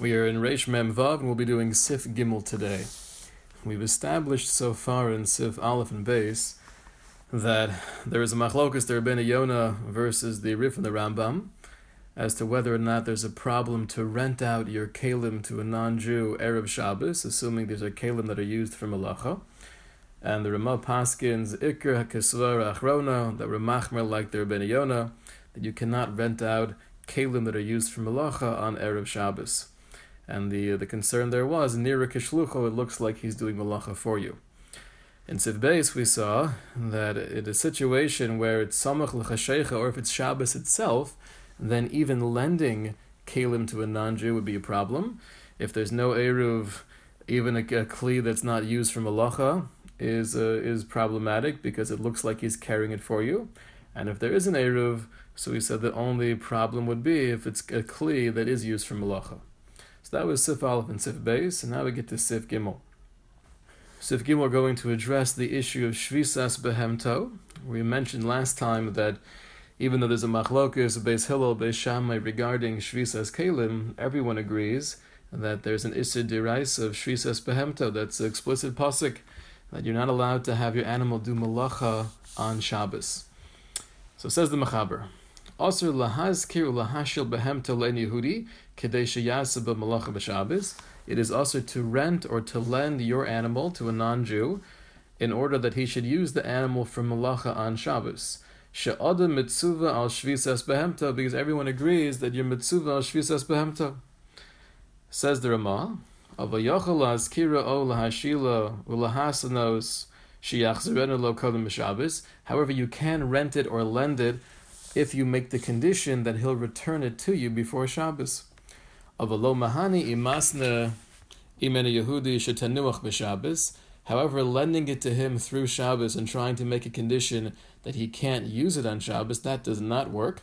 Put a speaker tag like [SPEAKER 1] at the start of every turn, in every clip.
[SPEAKER 1] We are in Reish Mem Vav and we'll be doing Sif Gimel today. We've established so far in Sif Aleph and Beis that there is a machlokus there ben Yonah versus the Rif and the Rambam as to whether or not there's a problem to rent out your kalim to a non-Jew Erev Shabbos, assuming these are kalim that are used for malacha. And the Ramah Paskins Iker HaKesvar Achrona that Ramachmer like the ben Yonah that you cannot rent out kalim that are used for malacha on Erev Shabbos. And the the concern there was near Kishlucho, it looks like he's doing malacha for you. In Sif Beis, we saw that in a situation where it's samach l'chashecha, or if it's Shabbos itself, then even lending kalim to a non-Jew would be a problem. If there's no eruv, even a, a kli that's not used for malacha is uh, is problematic because it looks like he's carrying it for you. And if there is an eruv, so we said the only problem would be if it's a kli that is used for malacha. So that was Sif Aleph and Sif Beis, and now we get to Sif Gimel. Sif Gimel are going to address the issue of Shvisas Behemto. We mentioned last time that even though there's a machlokus, a Beis Hillel, Beis Shammai regarding Shvisas Kalim, everyone agrees that there's an Isid Dirais of Shvisas Behemto. That's an explicit pasuk that you're not allowed to have your animal do malacha on Shabbos. So says the Machaber. Also lahazkir lahashil behemto len Yehudi kedei sheyasa b'malacha b'Shabbos. It is also to rent or to lend your animal to a non-Jew in order that he should use the animal for malacha on Shabbos. She'ada mitzuva al shvisas behemto because everyone agrees that you're mitzuva al shvisas behemto. Says the Ramah, Avayachal azkira o lahashila ulahasanos sheyachzerenu lo b'Shabbos. However, you can rent it or lend it if you make the condition that he'll return it to you before Shabbos. However, lending it to him through Shabbos and trying to make a condition that he can't use it on Shabbos, that does not work.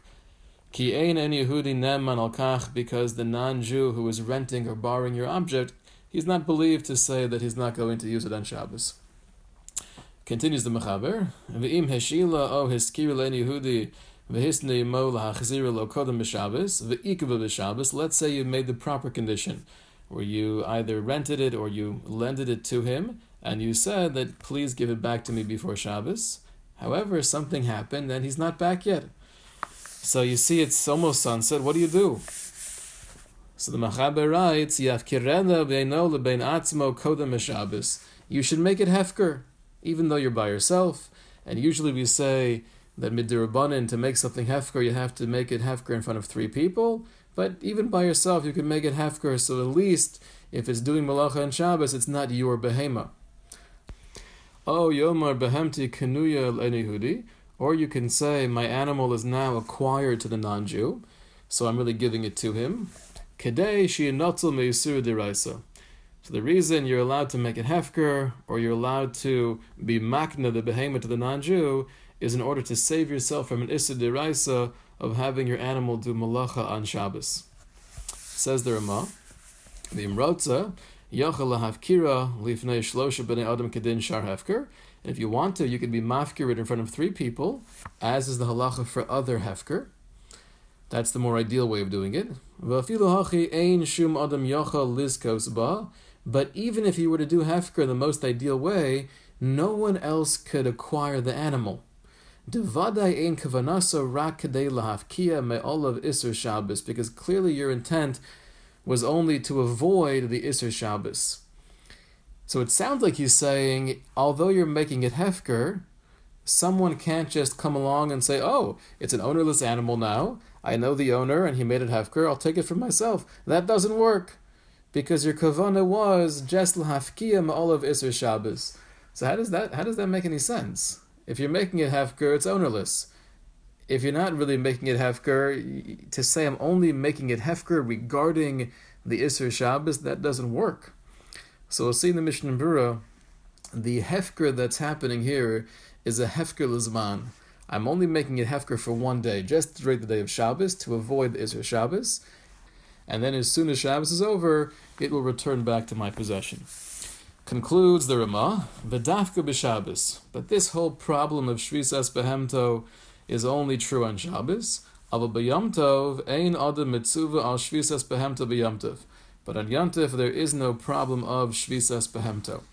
[SPEAKER 1] Neman al because the non-Jew who is renting or borrowing your object, he's not believed to say that he's not going to use it on Shabbos. Continues the Mechaber, Let's say you made the proper condition, where you either rented it or you lended it to him, and you said that please give it back to me before Shabbos. However, something happened and he's not back yet. So you see, it's almost sunset. What do you do? So the Machaber writes, atzmo You should make it hefker, even though you're by yourself. And usually we say that midirabbanin to make something hefker, you have to make it hefker in front of three people. But even by yourself, you can make it hefker. So at least if it's doing malacha and Shabbos, it's not your behema. Oh, yomar behemti kenuya lenihudi. Or you can say, my animal is now acquired to the non-Jew, so I'm really giving it to him. Kedei shi'inotzel meisur deraisa. So the reason you're allowed to make it hefker, or you're allowed to be makna the behemoth to the non-Jew, is in order to save yourself from an issa deraisa of having your animal do malacha on Shabbos. Says the Ramah, the Imrotza, Yachal lahavkira lifnei shlosha b'nei adam kedin shar hefker. And if you want to, you can be mafkirid in front of three people, as is the halacha for other hefker. That's the more ideal way of doing it. But even if you were to do hefker the most ideal way, no one else could acquire the animal. Devadai ein kavanasa rak kadei lahafkia me'olav iser Shabbos, because clearly your intent was only to avoid the iser Shabbos. So it sounds like he's saying, although you're making it hefker, someone can't just come along and say, oh, it's an ownerless animal now. I know the owner and he made it hefker. I'll take it for myself. That doesn't work because your kavana was just lahafkia me'olav iser Shabbos. So how does that how does that make any sense? If you're making it hefker, it's ownerless. If you're not really making it hefker, to say I'm only making it hefker regarding the Isser Shabbos, that doesn't work. So we'll see in the Mishnah Berurah, the hefker that's happening here is a hefker lizman. I'm only making it hefker for one day, just during the day of Shabbos, to avoid the Isser Shabbos. And then as soon as Shabbos is over, it will return back to my possession. Concludes the Ramah, V'dafka b'Shabbos. But this whole problem of Shvisas behemto is only true on Shabbos. Aval b'Yom ein adam mitzuva al Shvisas behemto b'Yom but on Yantif there is no problem of Shvisas Behemto.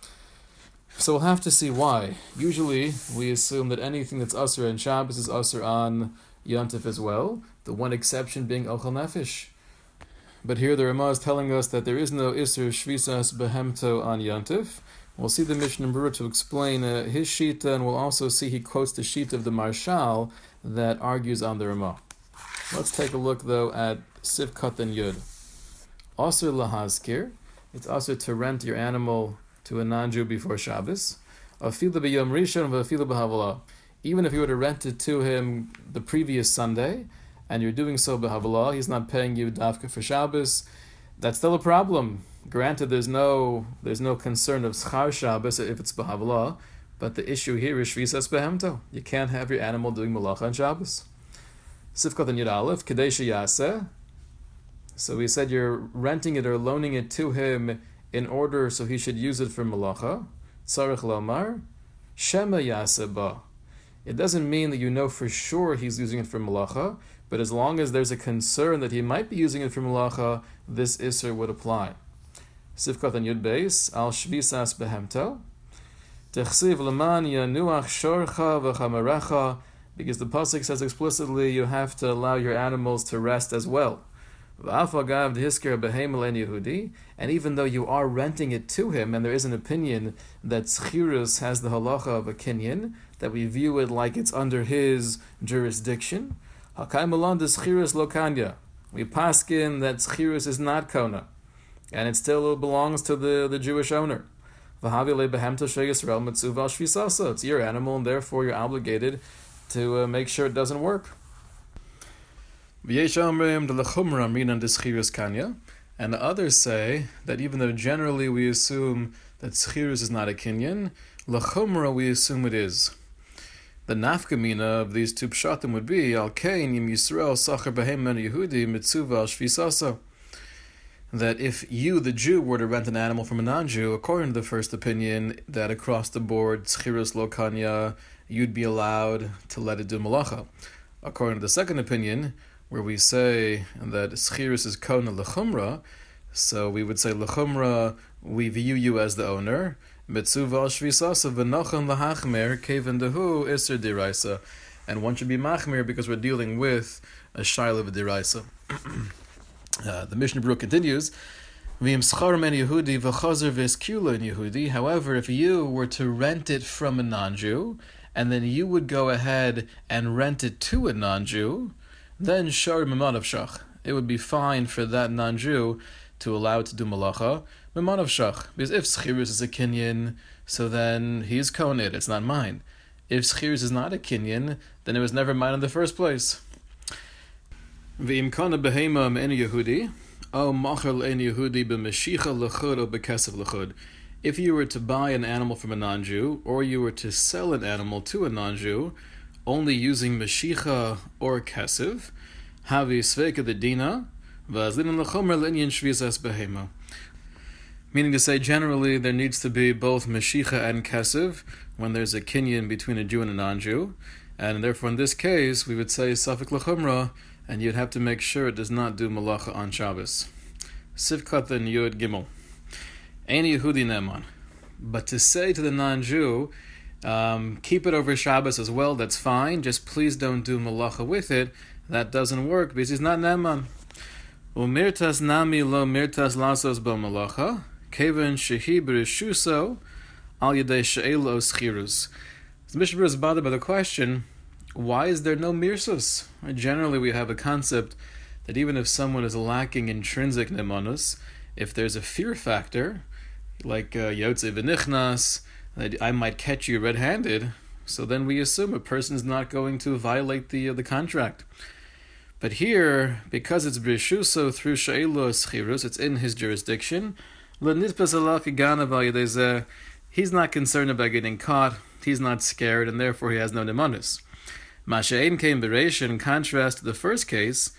[SPEAKER 1] So we'll have to see why. Usually we assume that anything that's Usr and Shabbos is Usr on Yantif as well, the one exception being Ochel Nefesh. But here the Ramah is telling us that there is no Isser Shvisas Behemto on Yantif. We'll see the Mishnah Berurah to explain uh, his Shita, and we'll also see he quotes the Shita of the Marshal that argues on the Ramah. Let's take a look though at Sivkat and Yud. Also lahazkir, it's also to rent your animal to a non-Jew before Shabbos. Afilu b'yom rishon v'afilu b'havala. Even if you were to rent it to him the previous Sunday, and you're doing so b'havala, he's not paying you dafka for Shabbos. That's still a problem. Granted, there's no there's no concern of schar Shabbos if it's b'havala, but the issue here is shvisas behemto. You can't have your animal doing malacha on Shabbos. Sifkat and Yud Aleph, Kadesh so we said you're renting it or loaning it to him in order so he should use it for malacha. Tzarech lomar, shema yaseba. It doesn't mean that you know for sure he's using it for malacha, but as long as there's a concern that he might be using it for malacha, this iser would apply. Sivkat and Yud Beis, al shvisas behemto. Techsiv leman yanuach shorcha v'chamarecha, because the pasuk says explicitly you have to allow your animals to rest as well. And even though you are renting it to him, and there is an opinion that Schirus has the halacha of a kinyan, that we view it like it's under his jurisdiction, Hakai Malan de Schirus Lokanya. We paskin that Schirus is not Kona, and it still belongs to the, the Jewish owner. It's your animal, and therefore you're obligated to uh, make sure it doesn't work. And the others say that even though generally we assume that schirus is not a kinyan, lachumra we assume it is. The nafkamina of these two pshatim would be al kain yim Yisrael sacher behem Yehudi mitzuva shvisasa. That if you, the Jew, were to rent an animal from a non-Jew, according to the first opinion, that across the board schirus lokanya, you'd be allowed to let it do malacha. According to the second opinion, where we say that Schiris is Kona Lechumra, so we would say Lechumra, we view you as the owner. Dehu. And one should be machmir because we're dealing with a shaila of diraisa. uh, the Mishnah Berurah continues, However, if you were to rent it from a non-Jew, and then you would go ahead and rent it to a non-Jew, then shar of shach. It would be fine for that non-Jew to allow it to do malacha Because if schirus is a kinyan, so then he's konid. It's not mine. If schirus is not a kinyan, then it was never mine in the first place. Behema en Yehudi, en Yehudi b'meshicha lechud o lechud. If you were to buy an animal from a non-Jew, or you were to sell an animal to a non-Jew, only using Mashicha or Kesiv, Havi Sveka the Dina, Vazlin Lachomer Linyan Shvizas Behema. Meaning to say, generally, there needs to be both Mashicha and Kesiv when there's a kinyan between a Jew and a non Jew. And therefore, in this case, we would say Safik Lachumra, and you'd have to make sure it does not do Malacha on Shabbos. Sivkat and Yud Gimel. Any Yehudi Neman. But to say to the non Jew, um, keep it over Shabbos as well, that's fine. Just please don't do malacha with it. That doesn't work because he's not neman. Umirtas nami lo mirtas lasos bo malacha. Kevin shehi b'rishuso al yedei she'elo schirus. The Mishnah is bothered by the question, why is there no mirsus? Generally, we have a concept that even if someone is lacking intrinsic nemanus, if there's a fear factor, like uh, yotze v'nichnas, that I might catch you red-handed, so then we assume a person's not going to violate the uh, the contract. But here, because it's brishuso through shailu schirus, it's in his jurisdiction. He's not concerned about getting caught. He's not scared, and therefore he has no nemanus. Masha'in came in contrast to the first case,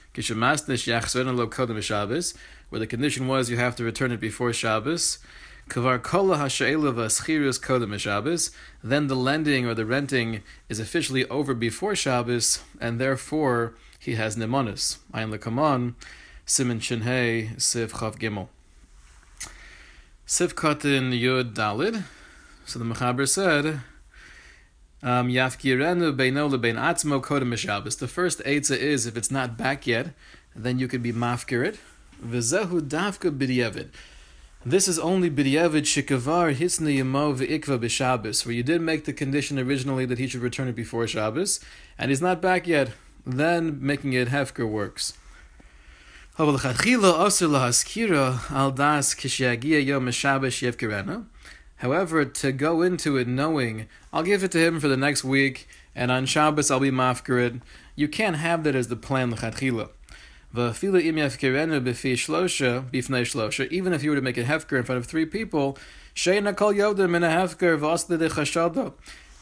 [SPEAKER 1] where the condition was you have to return it before Shabbos. Kavar kola kodem Shabbos, then the lending or the renting is officially over before Shabbos, and therefore he has nemonis. Ayin lekamon, simin shinhei siv chav gimel. Sivkatin Yud Dalid. So the Mechaber said, um, Yafkirenu beino lebein atzmo kodem Shabbos. The first eitzah is if it's not back yet, then you could be mafkirit. V'zehu davka b'diavad. This is only b'diavad shikavar hisni yemo v'ikva b'Shabbos, where you did make the condition originally that he should return it before Shabbos, and he's not back yet. Then making it hefker works. However, to go into it knowing, I'll give it to him for the next week, and on Shabbos I'll be mafkarid, you can't have that as the plan l'chadchila. Even if you were to make a hefker in front of three people,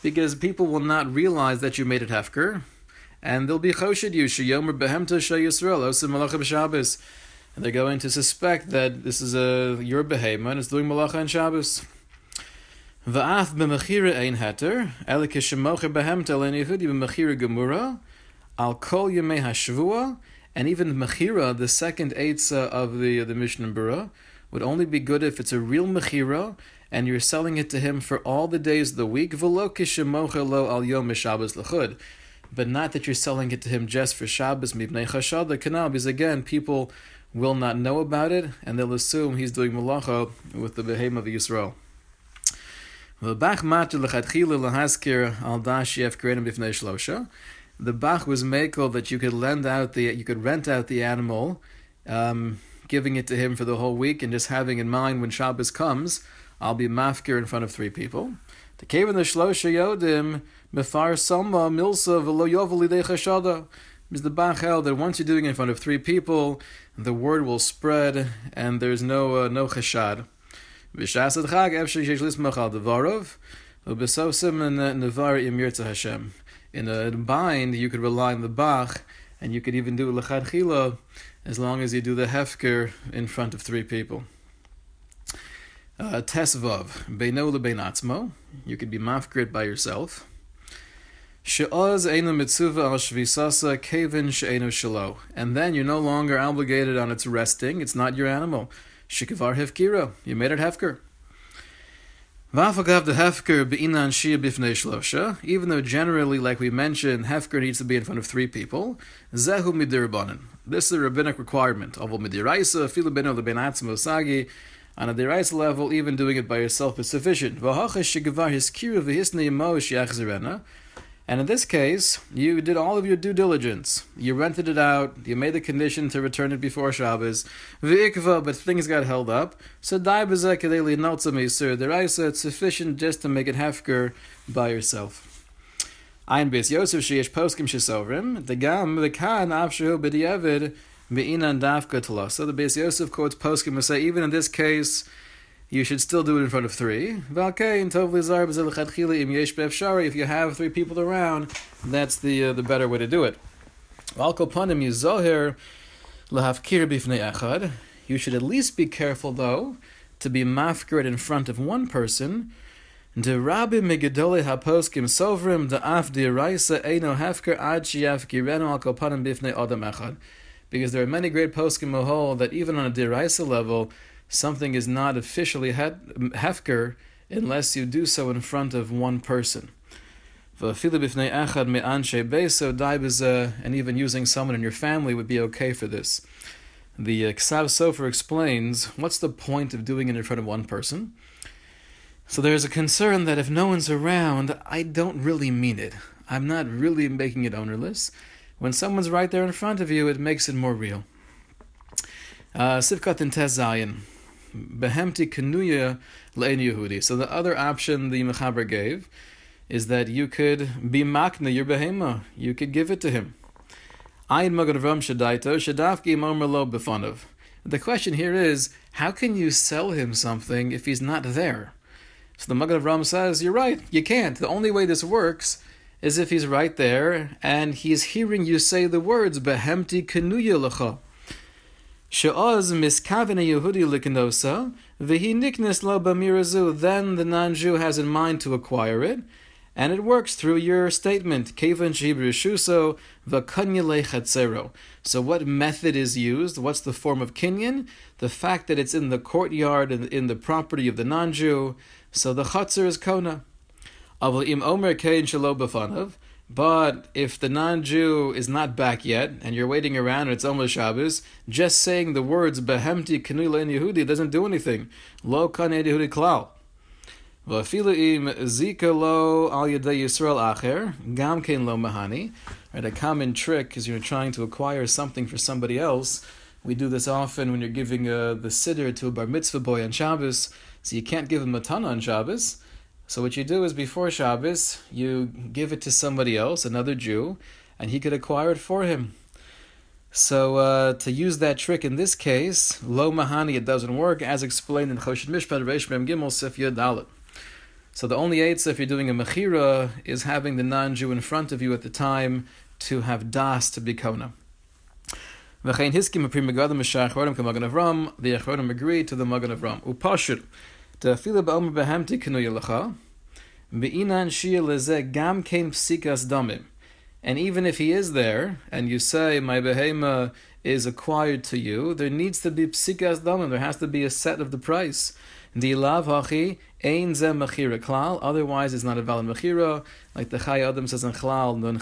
[SPEAKER 1] because people will not realize that you made it hefker, and they'll be choshid you sheyomer behemta sheyisrael osim malacha b'Shabbos, and they're going to suspect that this is a your behema and it's doing malacha and Shabbos. Va'af b'mechira ein heter ele kishemocher behemta len Yehudi b'mechira gemura al kol yemei hashvua and even mechira, the second eitzah of the the Mishnah Berurah, would only be good if it's a real mechira and you're selling it to him for all the days of the week. V'lo kishemocher lo al yom Shabbos lechud but not that you're selling it to him just for Shabbos, mibnei chashad, the canal, because again, people will not know about it, and they'll assume he's doing malacha with the behem of Yisrael. The Bach was makel that you could lend out the you could rent out the animal, um, giving it to him for the whole week, and just having in mind when Shabbos comes, I'll be mafkir in front of three people. The cave in the shlosha yodim Mefar Sama Milsa Velo Yovali Chashada. Is the Bach held that once you're doing it in front of three people, the word will spread and there's no uh, no chashad. V'shasad chag efshir yesh lismach u'besosim nevar im Hashem. In a bind, you could rely on the Bach, and you could even do lechad chila, as long as you do the hefker in front of three people. Uh, Tesvav, beino lebeinatzmo, you could be mafkrit by yourself. And then you're no longer obligated on its resting. It's not your animal. Shikavar hefkira. You made it hefker. Even though generally, like we mentioned, hefker needs to be in front of three people. Zehu. This is a rabbinic requirement. Osagi. On a deraisa level, even doing it by yourself is sufficient. And in this case, you did all of your due diligence. You rented it out, you made the condition to return it before Shabbos, v'ikva, but things got held up. So dai b'zekadeli notzami sir deraisa, it's sufficient just to make it hefker by yourself. Ein bis Yosef sheyesh poskim shesovrim, the gam v'kan avshehu b'di'evid talasa. The Beis Yosef quotes poskim to say, even in this case, you should still do it in front of three. If you have three people around, that's the uh, the better way to do it. You should at least be careful, though, to be mafkirid in front of one person. Rabbi Sovrim Eino Hefker. Because there are many great poskim who that even on a deraisa level, something is not officially hefker unless you do so in front of one person. And even using someone in your family would be okay for this. The uh, Ksav Sofer explains what's the point of doing it in front of one person? So there's a concern that if no one's around, I don't really mean it. I'm not really making it ownerless. When someone's right there in front of you, it makes it more real. Uh, Sivkat in Tez Zayin behemti kenuya le'en Yehudi. So the other option the Mechaber gave is that you could be makna your behema. You could give it to him. Ayin shadaito shadafki. The question here is, how can you sell him something if he's not there? So the Magen Avraham says, you're right, you can't. The only way this works is if he's right there and he's hearing you say the words, behemti kenuya lecha. She'oz miskaven Yehudi liknosa, v'hi niknes lo b'mirazu. Then the non-Jew has in mind to acquire it, And it works through your statement, Kevan Shuso Vakanyale So what method is used? What's the form of kinyan? The fact that it's in the courtyard and in the property of the non-Jew. So the Chatzer is Kona. Im Omer Kein Shalo Bafanav. But if the non-Jew is not back yet, and you're waiting around and it's almost Shabbos, just saying the words "behemti kanula Yehudi" doesn't do anything. Lo kan Yehudi klal. V'afilu im zika lo al yedei Yisrael acher gam kein lo mahani. Right, a common trick is you're trying to acquire something for somebody else. We do this often when you're giving uh, the siddur to a bar mitzvah boy on Shabbos, so you can't give him a ton on Shabbos. So what you do is before Shabbos, you give it to somebody else, another Jew, and he could acquire it for him. So uh, to use that trick in this case, lo mahani, it doesn't work, as explained in Choshen Mishpat Reish Mem Gimel Sif Yud So the only eitzah if you're doing a mechira is having the non-Jew in front of you at the time to have das to be kona. The Achrodim agree to the Magen Avraham. Upashur, And even if he is there, and you say, my behema is acquired to you, there needs to be psikas damim, there has to be a set of the price. The hachi mechira klal, otherwise it's not a valid mechira, like the Chai Adam says in Chlal nun.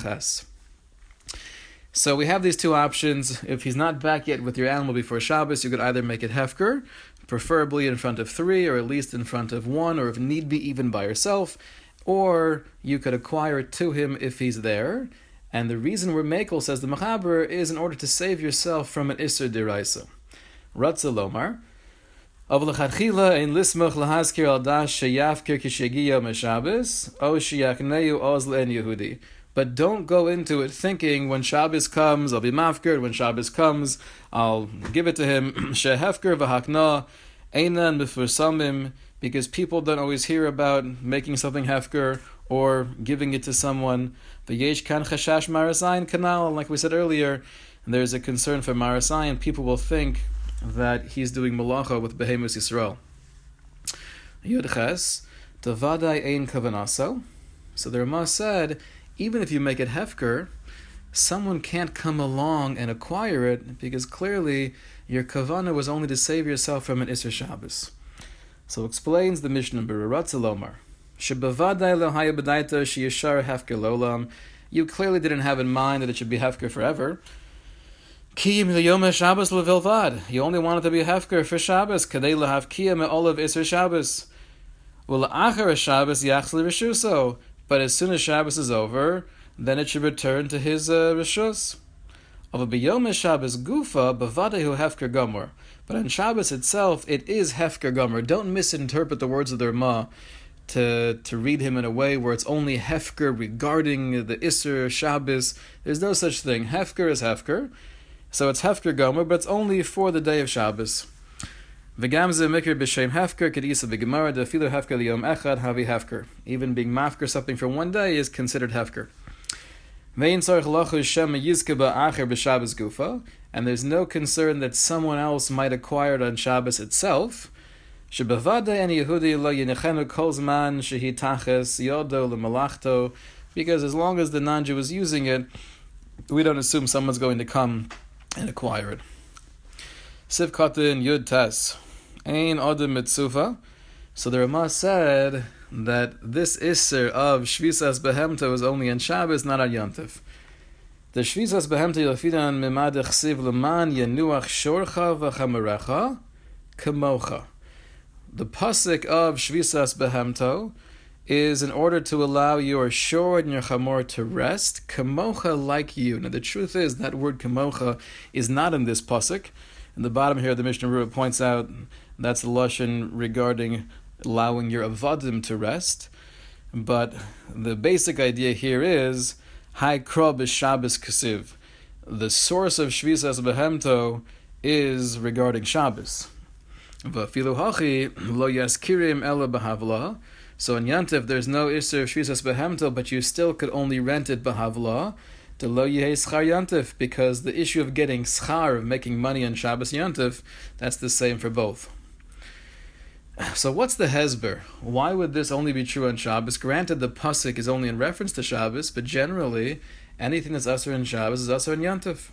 [SPEAKER 1] So we have these two options. If he's not back yet with your animal before Shabbos, you could either make it hefker, preferably in front of three, or at least in front of one, or if need be, even by yourself, or you could acquire it to him if he's there. And the reason we're makel, says the Machaber, is in order to save yourself from an Isser Diraisa. Ratza Lomar. ein lismach lahazkir al dash kishegiya meshabes, Yehudi. But don't go into it thinking when Shabbos comes, I'll be mafkir. When Shabbos comes, I'll give it to him. Shehefker v'hakna einan b'fursamim, because people don't always hear about making something hefker or giving it to someone. V'yesh kan chashash marasayin kanal, like we said earlier, there's a concern for marasayin. People will think that he's doing malacha with behemoth Yisrael. Yudches, davadai ein kavanaso. So the Ramah said even if you make it hefker, someone can't come along and acquire it because clearly your kavana was only to save yourself from an Isser Shabbos. So explains the Mishnah Beratzalomar. You clearly didn't have in mind that it should be hefker forever. You only wanted to be hefker for Shabbos. Kadei lahav kiyam olav Isser Shabbos. Shabbos. But as soon as Shabbos is over, then it should return to his uh, rishus. Of a biyom Shabbos gufa bavadehu hefker gomer. But on Shabbos itself, it is hefker gomer. Don't misinterpret the words of the Rama to to read him in a way where it's only hefker regarding the Isser Shabbos. There's no such thing. Hefker is hefker, so it's hefker gomer, but it's only for the day of Shabbos. Even being mafker something for one day is considered hefker. And there's no concern that someone else might acquire it on Shabbos itself. Because as long as the non-Jew is using it, we don't assume someone's going to come and acquire it. Sivkatin Yud Tes. Ein Adam Mitzufa. So the Rama said that this Isser of Shvisas Behemta was only on Shabbos, not on Yontif. The Shvisas Behemta Yofidan Mimad Chsiv Leman Yenuach Shorcha V'Chamarecha Kamocha. The pasuk of Shvisas Behemto is in order to allow your shor and your chamor to rest, kamocha like you. Now the truth is that word kamocha is not in this pasuk. In the bottom here, the Mishnah Ruah points out that's the lashon regarding allowing your avodim to rest. But the basic idea here is Hai Krob is Shabbos Kasiv. The source of Shvisas Behemto is regarding Shabbos. Lo. So in Yantiv, there's no Isser of Shvisas Behemto, but you still could only rent it bahavla the lo schar yantif, because the issue of getting schar, of making money on Shabbos yantif, that's the same for both. So what's the hesber? Why would this only be true on Shabbos? Granted, the pasuk is only in reference to Shabbos, but generally, anything that's usher in Shabbos is usher in Yantif.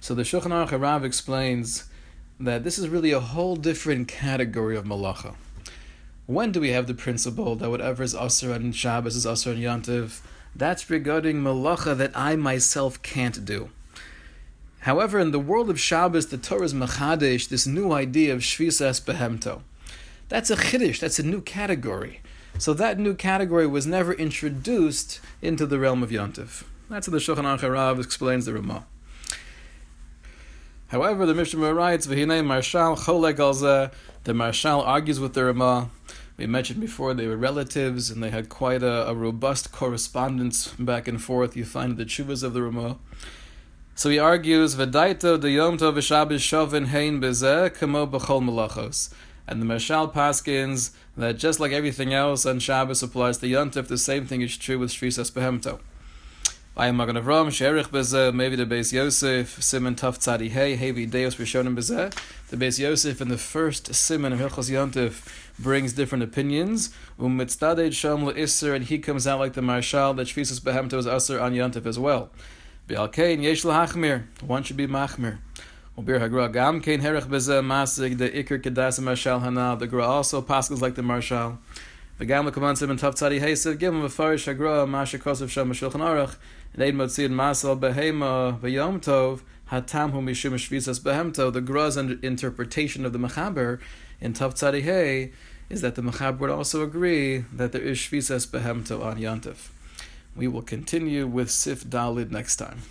[SPEAKER 1] So the Shulchan Aruch Rav explains that this is really a whole different category of malacha. When do we have the principle that whatever is usher on Shabbos is usher in Yantiv? That's regarding malacha that I myself can't do. However, in the world of Shabbos, the Torah is machadesh, this new idea of shvisas behemto. That's a chiddush, that's a new category. So that new category was never introduced into the realm of Yontif. That's how the Shulchan Aruch explains the Ramah. However, the Mishnah writes, "V'hinei Marshal choleg alzeh." The Marshal argues with the Ramah. We mentioned before they were relatives and they had quite a, a robust correspondence back and forth. You find the chuvas of the Ramah. So he argues, "V'daito de yom shovin hein bezeh kamo b'chol malachos." And the Marshal Paskins that just like everything else on Shabbos applies to Yontif, the same thing is true with Shvisas Behemto. I am Magen Avram, Sherich Bezeh, maybe the Beis Yosef, Simon Taf Tzadi Hey, Hevi Deus Rishonim Bezeh. The Beis Yosef in the first Simon of Hilchos Yontif brings different opinions. Umitztaded Shom Isser, and he comes out like the Marshal that Shvisas Behemto is Asr on Yontif as well. Bialkein Yesh Lahachmir, one should be Machmir. Ubir Hagra Gam Kain Herech Beze Masig the Iker Kedas Marshal Hana. The Gra also passes like the Marshal. The Gam Kamansim and Tav Tzadi Hesev Gim Mefarish Hagra Masha Kosov Sham Shulchan Aruch and Eid Masal Tov Hatam Hu. The Gra's interpretation of the Mechaber in Tav Tzadi Hey is that the Mechaber would also agree that there is Shvisas Behemto on Yantif. We will continue with Sif Dalid next time.